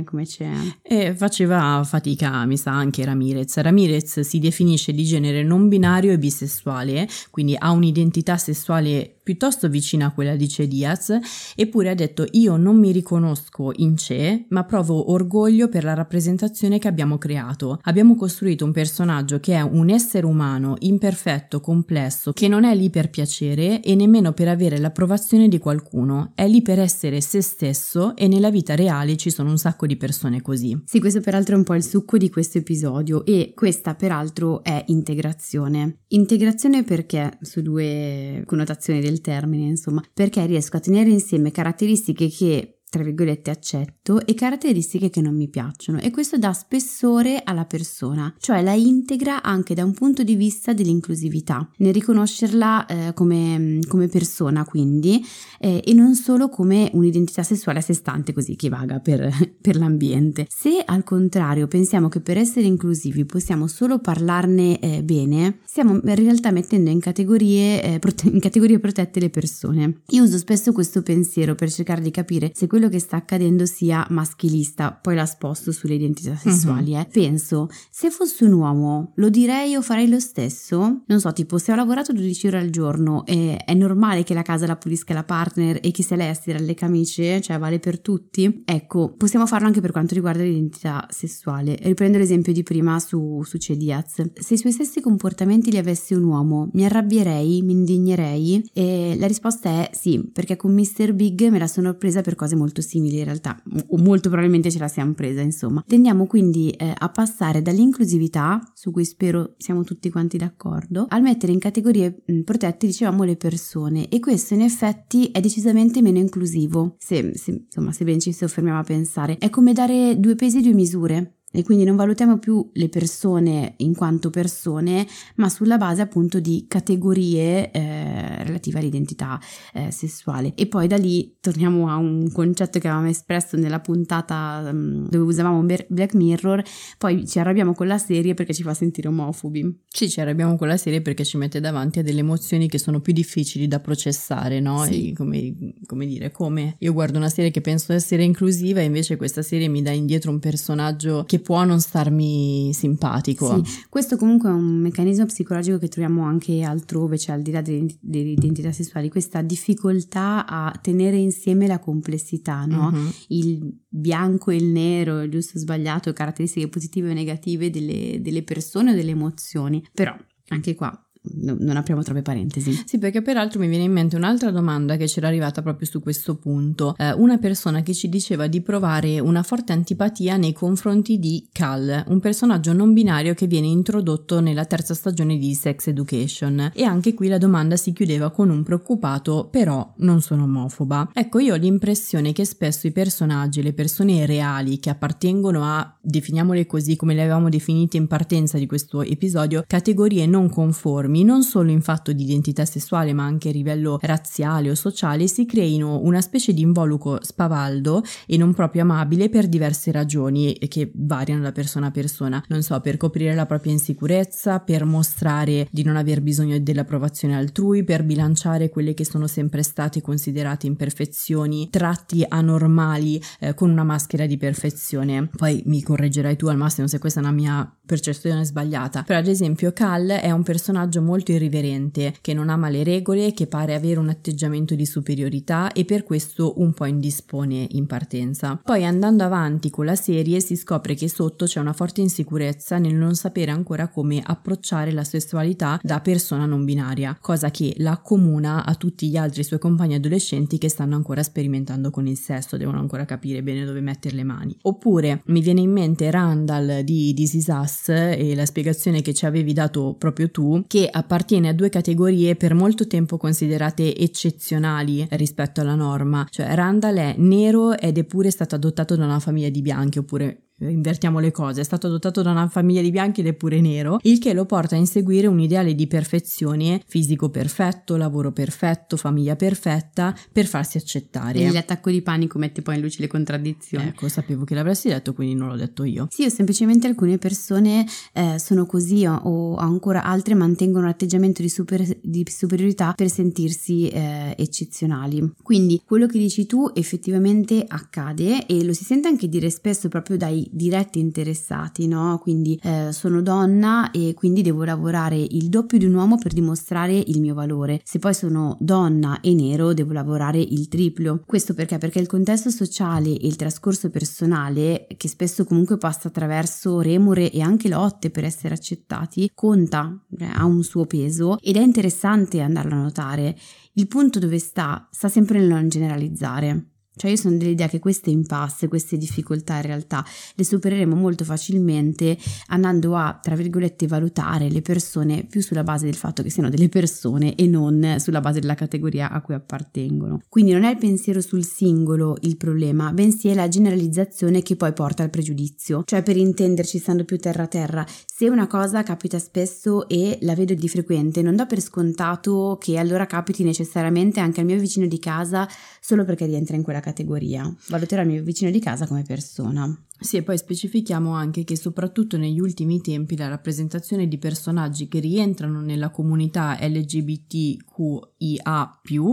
come c'è. E faceva fatica, mi sa, anche Ramirez. Ramirez si definisce di genere non binario e bisessuale, quindi ha un'identità sessuale piuttosto vicina a quella di Che Diaz, eppure ha detto io non mi riconosco in Che, ma provo orgoglio per la rappresentazione che abbiamo creato. Abbiamo costruito un personaggio che è un essere umano imperfetto, complesso, che non è lì per piacere e nemmeno per avere l'approvazione di qualcuno, è lì per essere se stesso e nella vita reale ci sono un sacco di persone così. Sì, questo peraltro è un po' il succo di questo episodio e questa peraltro è integrazione. Integrazione perché su due connotazioni del del termine, insomma, perché riesco a tenere insieme caratteristiche che tra virgolette accetto e caratteristiche che non mi piacciono e questo dà spessore alla persona, cioè la integra anche da un punto di vista dell'inclusività, nel riconoscerla eh, come, come, persona quindi eh, e non solo come un'identità sessuale a sé stante così che vaga per, per l'ambiente. Se al contrario pensiamo che per essere inclusivi possiamo solo parlarne eh, bene, stiamo in realtà mettendo in categorie, eh, prote- in categorie protette le persone. Io uso spesso questo pensiero per cercare di capire se quello che sta accadendo sia maschilista, poi la sposto sulle identità mhm. sessuali. Mm-hmm. Eh. Penso, se fossi un uomo, lo direi o farei lo stesso? Non so, tipo, se ho lavorato 12 ore al giorno, eh, è normale che la casa la pulisca la partner e chi se lei stira le camicie, cioè vale per tutti? Ecco, possiamo farlo anche per quanto riguarda l'identità sessuale. Riprendo l'esempio di prima su, su C. Diaz. Se i suoi stessi comportamenti li avesse un uomo, mi arrabbierei, mi indignerei? E la risposta è sì, perché con Mr. Big me la sono presa per cose molto simili in realtà, o molto probabilmente ce la siamo presa, insomma. Tendiamo quindi eh, a passare dall'inclusività, su cui spero siamo tutti quanti d'accordo, al mettere in categorie mh, protette, dicevamo, le persone e questo in effetti è decisamente meno inclusivo, se, se, insomma, se ben ci soffermiamo a pensare. È come dare due pesi e due misure e quindi non valutiamo più le persone in quanto persone, ma sulla base appunto di categorie eh, relative all'identità eh, sessuale. E poi da lì torniamo a un concetto che avevamo espresso nella puntata um, dove usavamo Black Mirror, poi ci arrabbiamo con la serie perché ci fa sentire omofobi. Sì, ci arrabbiamo con la serie perché ci mette davanti a delle emozioni che sono più difficili da processare, no? Sì. Come, come dire, come io guardo una serie che penso essere inclusiva e invece questa serie mi dà indietro un personaggio che può non starmi simpatico. Sì, questo comunque è un meccanismo psicologico che troviamo anche altrove, cioè al di là delle, identità sessuali, questa difficoltà a tenere insieme la complessità, no? Uh-huh. Il bianco e il nero, il giusto o sbagliato, caratteristiche positive e negative delle, delle persone o delle emozioni. Però anche qua non apriamo troppe parentesi. Sì, perché peraltro mi viene in mente un'altra domanda che c'era arrivata proprio su questo punto. Eh, una persona che ci diceva di provare una forte antipatia nei confronti di Cal, un personaggio non binario che viene introdotto nella terza stagione di Sex Education. E anche qui la domanda si chiudeva con un preoccupato, però non sono omofoba. Ecco, io ho l'impressione che spesso i personaggi, le persone reali che appartengono a, definiamole così come le avevamo definite in partenza di questo episodio, categorie non conformi normi, non solo in fatto di identità sessuale ma anche a livello razziale o sociale, si creino una specie di involucro spavaldo e non proprio amabile per diverse ragioni che variano da persona a persona. Non so, per coprire la propria insicurezza, per mostrare di non aver bisogno dell'approvazione altrui, per bilanciare quelle che sono sempre state considerate imperfezioni, tratti anormali eh, con una maschera di perfezione. Poi mi correggerai tu al massimo se questa è una mia percezione sbagliata. Però ad esempio Cal è un personaggio molto irriverente, che non ama le regole, che pare avere un atteggiamento di superiorità e per questo un po' indispone in partenza. Poi andando avanti con la serie si scopre che sotto c'è una forte insicurezza nel non sapere ancora come approcciare la sessualità da persona non binaria, cosa che la accomuna a tutti gli altri suoi compagni adolescenti che stanno ancora sperimentando con il sesso, devono ancora capire bene dove mettere le mani. Oppure mi viene in mente Randall di This Is Us e la spiegazione che ci avevi dato proprio tu, che appartiene a due categorie per molto tempo considerate eccezionali rispetto alla norma, cioè Randall è nero ed è pure stato adottato da una famiglia di bianchi oppure invertiamo le cose, è stato adottato da una famiglia di bianchi ed è pure nero, il che lo porta a inseguire un ideale di perfezione, fisico perfetto, lavoro perfetto, famiglia perfetta, per farsi accettare. E l'attacco di panico mette poi in luce le contraddizioni. Ecco, sapevo che l'avresti detto, quindi non l'ho detto io. Sì, o semplicemente alcune persone eh, sono così o ancora altre mantengono un atteggiamento di, super, di superiorità per sentirsi eh, eccezionali. Quindi quello che dici tu effettivamente accade e lo si sente anche dire spesso proprio dai diretti interessati, no? Quindi eh, sono donna e quindi devo lavorare il doppio di un uomo per dimostrare il mio valore. Se poi sono donna e nero, devo lavorare il triplo. Questo perché? Perché il contesto sociale e il trascorso personale, che spesso comunque passa attraverso remore e anche lotte per essere accettati, conta, eh, ha un suo peso ed è interessante andarlo a notare. Il punto dove sta sta sempre nel non generalizzare. Cioè io sono dell'idea che queste impasse, queste difficoltà in realtà le supereremo molto facilmente andando a, tra virgolette, valutare le persone più sulla base del fatto che siano delle persone e non sulla base della categoria a cui appartengono. Quindi non è il pensiero sul singolo il problema, bensì è la generalizzazione che poi porta al pregiudizio. Cioè per intenderci, stando più terra a terra, se una cosa capita spesso e la vedo di frequente, non do per scontato che allora capiti necessariamente anche al mio vicino di casa solo perché rientra in quella categoria. Valuterò il mio vicino di casa come persona. Sì, e poi specifichiamo anche che soprattutto negli ultimi tempi la rappresentazione di personaggi che rientrano nella comunità LGBTQIA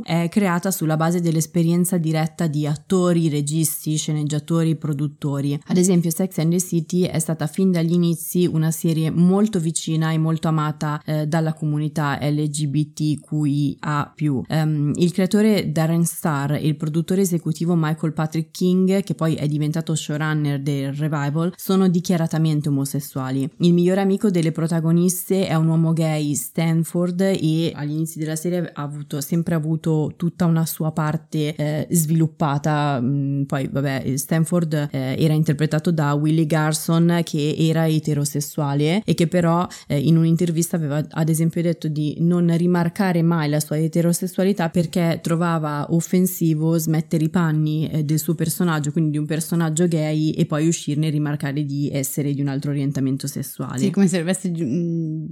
è creata sulla base dell'esperienza diretta di attori, registi, sceneggiatori, produttori. Ad esempio Sex and the City è stata fin dagli inizi una serie molto vicina e molto amata eh, dalla comunità LGBTQIA um, ehm, il creatore Darren Star e il produttore esecutivo Michael Patrick King, che poi è diventato showrunner del del revival sono dichiaratamente omosessuali. Il migliore amico delle protagoniste è un uomo gay, Stanford, e agli inizi della serie ha avuto, sempre avuto tutta una sua parte eh, sviluppata. Mm, poi, vabbè, Stanford eh, era interpretato da Willie Garson, che era eterosessuale e che però eh, in un'intervista aveva ad esempio detto di non rimarcare mai la sua eterosessualità perché trovava offensivo smettere i panni eh, del suo personaggio, quindi di un personaggio gay, e poi poi uscirne e rimarcare di essere di un altro orientamento sessuale. Sì, come se dovesse giu- mm,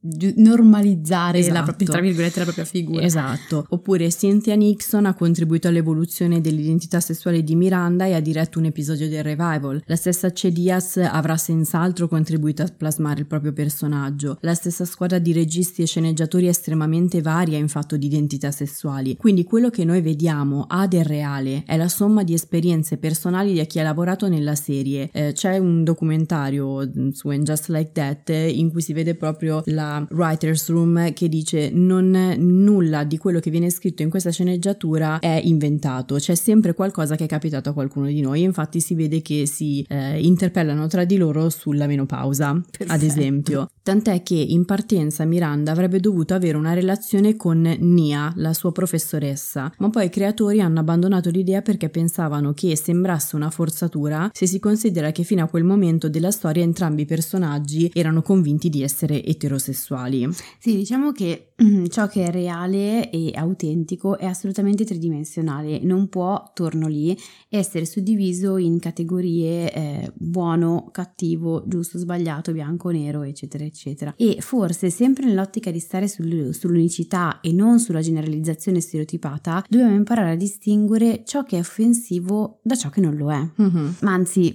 giu- normalizzare esatto. la, propria, tra virgolette, la propria figura. Esatto. Oppure Cynthia Nixon ha contribuito all'evoluzione dell'identità sessuale di Miranda e ha diretto un episodio del revival. La stessa C. Diaz avrà senz'altro contribuito a plasmare il proprio personaggio. La stessa squadra di registi e sceneggiatori è estremamente varia in fatto di identità sessuali. Quindi quello che noi vediamo ha del reale è la somma di esperienze personali di chi ha lavorato nella serie serie. Eh, c'è un documentario mm, su And Just Like That in cui si vede proprio la writer's room che dice non nulla di quello che viene scritto in questa sceneggiatura è inventato, c'è sempre qualcosa che è capitato a qualcuno di noi. Infatti si vede che si eh, interpellano tra di loro sulla menopausa, Perfetto. ad esempio. Tant'è che in partenza Miranda avrebbe dovuto avere una relazione con Nia, la sua professoressa, ma poi i creatori hanno abbandonato l'idea perché pensavano che sembrasse una forzatura se si considera che fino a quel momento della storia entrambi i personaggi erano convinti di essere eterosessuali. Sì, diciamo che ciò che è reale e autentico è assolutamente tridimensionale, non può, torno lì, essere suddiviso in categorie eh, buono, cattivo, giusto, sbagliato, bianco, nero, eccetera, eccetera. E forse sempre nell'ottica di stare sul, sull'unicità e non sulla generalizzazione stereotipata, dobbiamo imparare a distinguere ciò che è offensivo da ciò che non lo è. Mm-hmm. Ma anzi,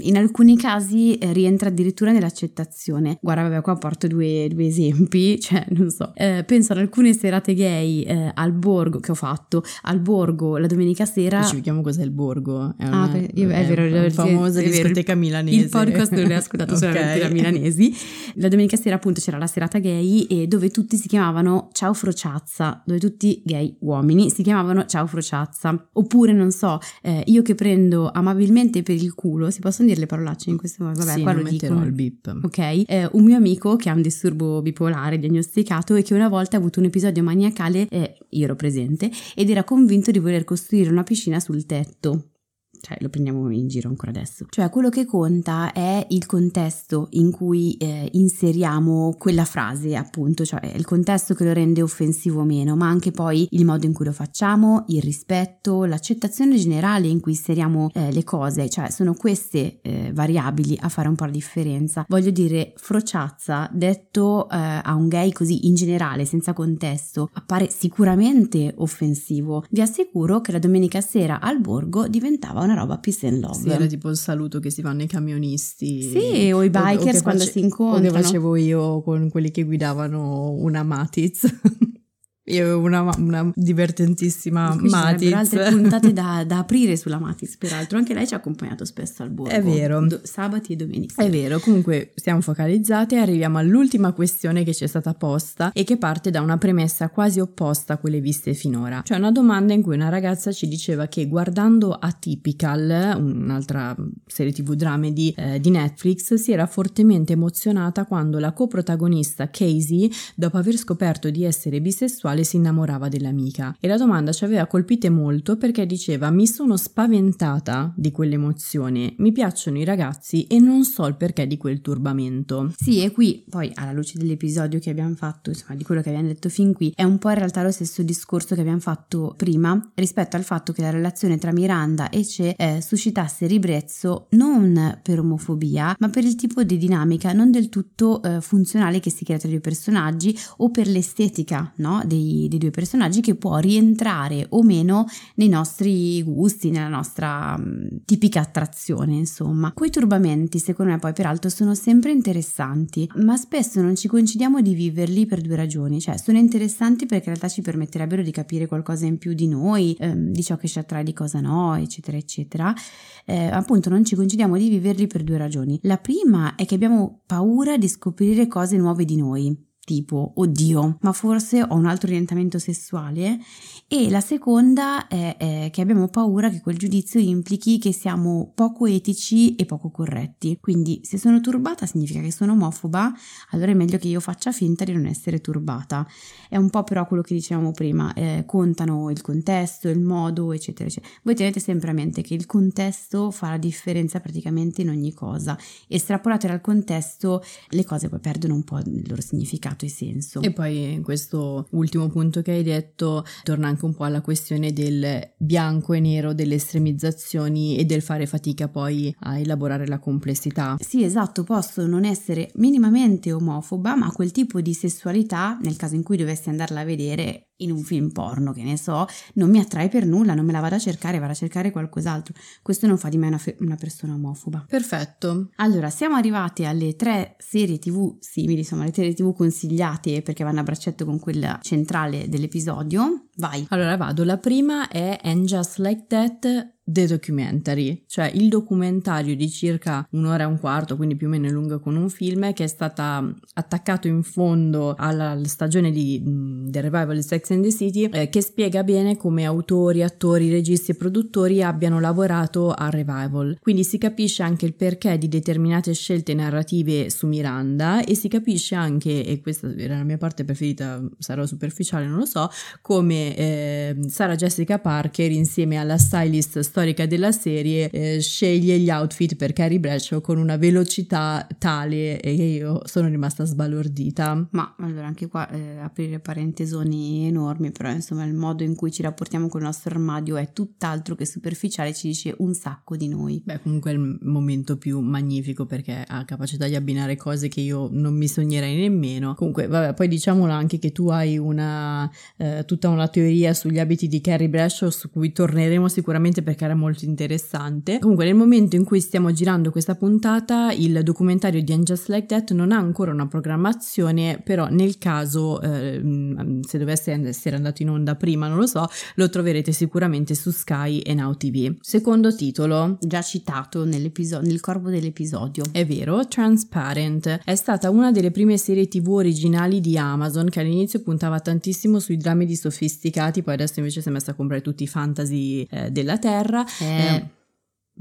in alcuni casi eh, rientra addirittura nell'accettazione. Guarda, vabbè, qua porto due, due esempi, cioè, non so, eh, penso ad alcune serate gay eh, al borgo che ho fatto, al borgo la domenica sera. Ci vediamo cos'è il borgo? È una, ah, è, è vero, è famosa è discoteca milanese. Il podcast non l'ho ascoltato okay. solamente da milanesi. La domenica sera appunto c'era la serata gay e dove tutti si chiamavano Ciao Frociazza, dove tutti gay uomini si chiamavano Ciao Frociazza. Oppure, non so, eh, io che prendo amabilmente per il culo, si possono dire le parolacce in questo modo? Vabbè, sì, qua lo dico. il bip. Ok, eh, un mio amico che ha un disturbo bipolare diagnosticato e che una volta ha avuto un episodio maniacale, eh, io ero presente, ed era convinto di voler costruire una piscina sul tetto cioè lo prendiamo in giro ancora adesso. Cioè quello che conta è il contesto in cui eh, inseriamo quella frase, appunto, cioè il contesto che lo rende offensivo o meno, ma anche poi il modo in cui lo facciamo, il rispetto, l'accettazione generale in cui inseriamo eh, le cose, cioè sono queste eh, variabili a fare un po' la differenza. Voglio dire, frociazza, detto eh, a un gay così in generale, senza contesto, appare sicuramente offensivo. Vi assicuro che la domenica sera al borgo diventava una una roba peace and love. Sì, era tipo il saluto che si fanno i camionisti. Sì, o i bikers o, o quando face- si incontrano. O che facevo io con quelli che guidavano una Matiz. Io avevo una, una divertentissima Matiz. altre puntate da, da, aprire sulla Matiz, peraltro. Anche lei ci ha accompagnato spesso al borgo. È vero. Do, sabati e domenica. È vero. Comunque stiamo focalizzate e arriviamo all'ultima questione che ci è stata posta e che parte da una premessa quasi opposta a quelle viste finora. Cioè una domanda in cui una ragazza ci diceva che guardando Atypical, un'altra serie tv dramedy eh, di Netflix, si era fortemente emozionata quando la coprotagonista Casey, dopo aver scoperto di essere bisessuale, quale si innamorava dell'amica. E la domanda ci aveva colpite molto perché diceva mi sono spaventata di quell'emozione, mi piacciono i ragazzi e non so il perché di quel turbamento. Sì, e qui poi alla luce dell'episodio che abbiamo fatto, insomma di quello che abbiamo detto fin qui, è un po' in realtà lo stesso discorso che abbiamo fatto prima rispetto al fatto che la relazione tra Miranda e Ce eh, suscitasse ribrezzo non per omofobia, ma per il tipo di dinamica non del tutto eh, funzionale che si crea tra i due personaggi o per l'estetica no, dei, dei, due personaggi che può rientrare o meno nei nostri gusti, nella nostra mh, mm, tipica attrazione, insomma. Quei turbamenti, secondo me, poi peraltro sono sempre interessanti, ma spesso non ci concediamo di viverli per due ragioni, cioè sono interessanti perché in realtà ci permetterebbero di capire qualcosa in più di noi, ehm, di ciò che ci attrae, di cosa no, eccetera, eccetera. Eh, appunto non ci concediamo di viverli per due ragioni. La prima è che abbiamo paura di scoprire cose nuove di noi tipo oddio, ma forse ho un altro orientamento sessuale e la seconda è, è, che abbiamo paura che quel giudizio implichi che siamo poco etici e poco corretti. Quindi se sono turbata significa che sono omofoba, allora è meglio che io faccia finta di non essere turbata. È un po' però quello che dicevamo prima, eh, contano il contesto, il modo, eccetera, eccetera. Voi tenete sempre a mente che il contesto fa la differenza praticamente in ogni cosa. Estrapolate dal contesto le cose poi perdono un po' il loro significato e senso. E poi questo ultimo punto che hai detto torna anche un po' alla questione del bianco e nero, delle estremizzazioni e del fare fatica poi a elaborare la complessità. Sì, esatto, posso non essere minimamente omofoba, ma quel tipo di sessualità, nel caso in cui dovessi andarla a vedere, in un film porno, che ne so, non mi attrae per nulla, non me la vado a cercare, vado a cercare qualcos'altro. Questo non fa di me una, fe- una persona omofoba. Perfetto. Allora, siamo arrivati alle tre serie tv simili, insomma, le serie tv consigliate perché vanno a braccetto con quella centrale dell'episodio. Vai. Allora vado, la prima è And Just Like That The Documentary, cioè il documentario di circa un'ora e un quarto, quindi più o meno lungo con un film, che è stata attaccato in fondo alla stagione di, del revival di Sex and the City, eh, che spiega bene come autori, attori, registi e produttori abbiano lavorato al revival. Quindi si capisce anche il perché di determinate scelte narrative su Miranda e si capisce anche, e questa era la mia parte preferita, sarò superficiale, non lo so, come eh, Sarah Jessica Parker insieme alla stylist della serie eh, sceglie gli outfit per Carrie Bradshaw con una velocità tale che io sono rimasta sbalordita. Ma allora anche qua eh, aprire parentesoni enormi, però insomma il modo in cui ci rapportiamo con il nostro armadio è tutt'altro che superficiale, ci dice un sacco di noi. Beh, comunque è il momento più magnifico perché ha capacità di abbinare cose che io non mi sognerei nemmeno. Comunque, vabbè, poi diciamolo anche che tu hai una eh, tutta una teoria sugli abiti di Carrie Bradshaw su cui torneremo sicuramente perché perché era molto interessante. Comunque nel momento in cui stiamo girando questa puntata il documentario di And Just Like That non ha ancora una programmazione, però nel caso eh, se dovesse essere andato in onda prima, non lo so, lo troverete sicuramente su Sky e Now TV. Secondo titolo, già citato nel corpo dell'episodio. È vero, Transparent è stata una delle prime serie TV originali di Amazon che all'inizio puntava tantissimo sui drammi sofisticati, poi adesso invece si è messa a comprare tutti i fantasy eh, della Terra terra.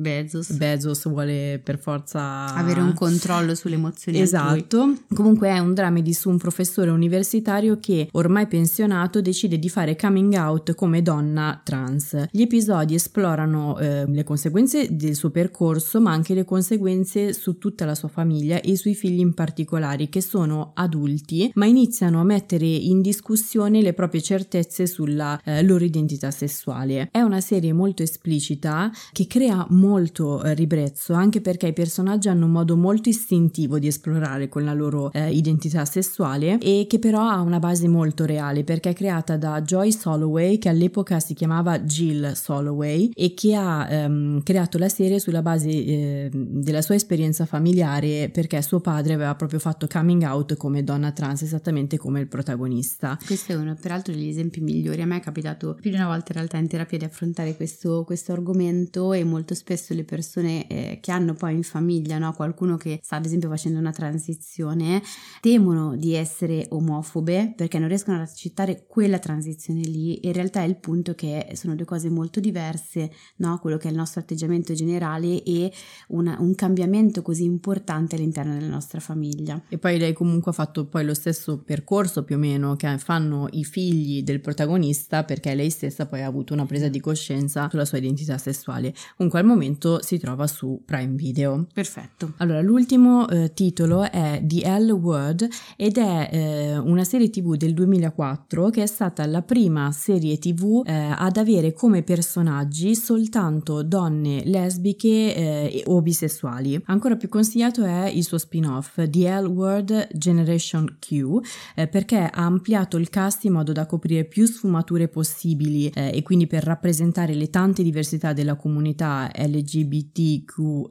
Bezos. Bezos vuole per forza avere un controllo sulle emozioni. Esatto. Comunque è un dramedy su un professore universitario che, ormai pensionato, decide di fare coming out come donna trans. Gli episodi esplorano eh, le conseguenze del suo percorso, ma anche le conseguenze su tutta la sua famiglia e sui figli in particolare, che sono adulti, ma iniziano a mettere in discussione le proprie certezze sulla eh, loro identità sessuale. È una serie molto esplicita che crea molto eh, ribrezzo, anche perché i personaggi hanno un modo molto istintivo di esplorare con la loro eh, identità sessuale e che però ha una base molto reale perché è creata da Joy Soloway che all'epoca si chiamava Jill Soloway e che ha ehm, creato la serie sulla base eh, della sua esperienza familiare perché suo padre aveva proprio fatto coming out come donna trans esattamente come il protagonista. Questo è uno peraltro degli esempi migliori. A me è capitato più di una volta in realtà in terapia di affrontare questo, questo argomento e molto spesso spesso le persone eh, che hanno poi in famiglia no, qualcuno che sta ad esempio facendo una transizione temono di essere omofobe perché non riescono ad accettare quella transizione lì. In realtà è il punto che sono due cose molto diverse, no? quello che è il nostro atteggiamento generale e una, un cambiamento così importante all'interno della nostra famiglia. E poi lei comunque ha fatto poi lo stesso percorso più o meno che fanno i figli del protagonista perché lei stessa poi ha avuto una presa di coscienza sulla sua identità sessuale. Comunque al momento si trova su Prime Video. Perfetto. Allora, l'ultimo eh, titolo è The L Word ed è eh, una serie tv del 2004 che è stata la prima serie tv eh, ad avere come personaggi soltanto donne lesbiche eh, o bisessuali. Ancora più consigliato è il suo spin-off The L Word Generation Q eh, perché ha ampliato il cast in modo da coprire più sfumature possibili eh, e quindi per rappresentare le tante diversità della comunità LGBTQIA+,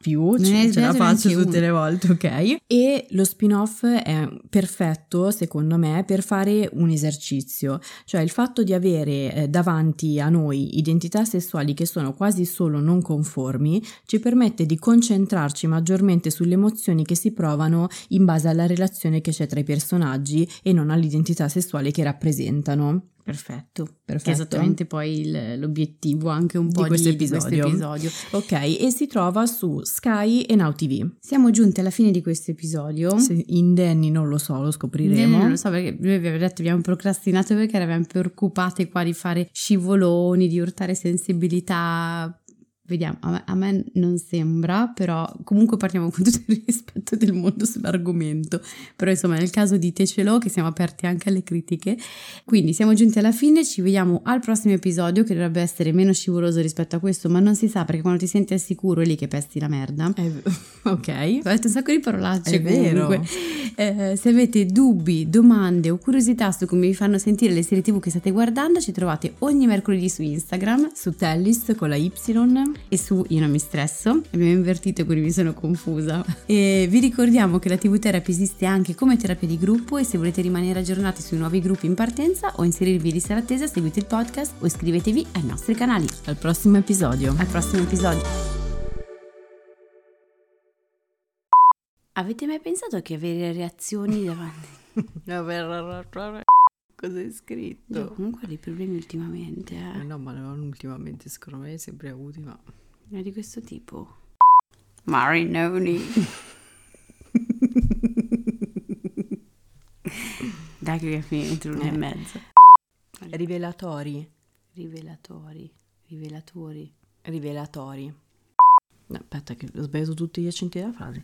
ce, ce la faccio tutte le volte, ok? E lo spin-off è perfetto, secondo me, per fare un esercizio, cioè il fatto di avere eh, davanti a noi identità sessuali che sono quasi solo non conformi ci permette di concentrarci maggiormente sulle emozioni che si provano in base alla relazione che c'è tra i personaggi e non all'identità sessuale che rappresentano. Perfetto, perfetto. Che è esattamente poi il, l'obiettivo anche un po' di questo, di, episodio. Ok, e si trova su Sky e Now TV. Siamo giunti alla fine di questo episodio. Se indenni non lo so, lo scopriremo. Indenni non lo so perché noi vi avevo detto abbiamo procrastinato perché eravamo preoccupati qua di fare scivoloni, di urtare sensibilità Vediamo, a me, a me, non sembra, però comunque partiamo con tutto il rispetto del mondo sull'argomento. Però insomma nel caso ditecelo che siamo aperti anche alle critiche. Quindi siamo giunti alla fine, ci vediamo al prossimo episodio che dovrebbe essere meno scivoloso rispetto a questo, ma non si sa perché quando ti senti al sicuro è lì che pesti la merda. Eh, ok. Ho detto un sacco di parolacce è comunque. Eh, se avete dubbi, domande o curiosità su come vi fanno sentire le serie tv che state guardando, ci trovate ogni mercoledì su Instagram, su Tellis con la Y e su Io non mi stresso. Abbiamo invertito quindi mi sono confusa. E vi ricordiamo che la TV Therapy esiste anche come terapia di gruppo e se volete rimanere aggiornati sui nuovi gruppi in partenza o inserirvi di sera attesa seguite il podcast o iscrivetevi ai nostri canali. Al prossimo episodio. Al prossimo episodio. Avete mai pensato che avere reazioni davanti... Cosa hai scritto? Io comunque ho dei problemi ultimamente, eh. eh no, ma non ultimamente, secondo me sempre avuti, ma... È di questo tipo. Marinoni. Dai che fine entro l'una e eh. mezza. Rivelatori. Rivelatori. Rivelatori. Rivelatori. No, aspetta che ho sbagliato tutti gli accenti della frase.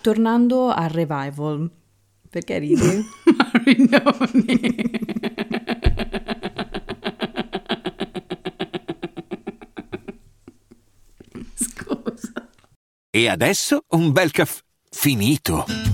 Tornando al revival. Perché ridi? Marinoni. E adesso un bel caffè finito.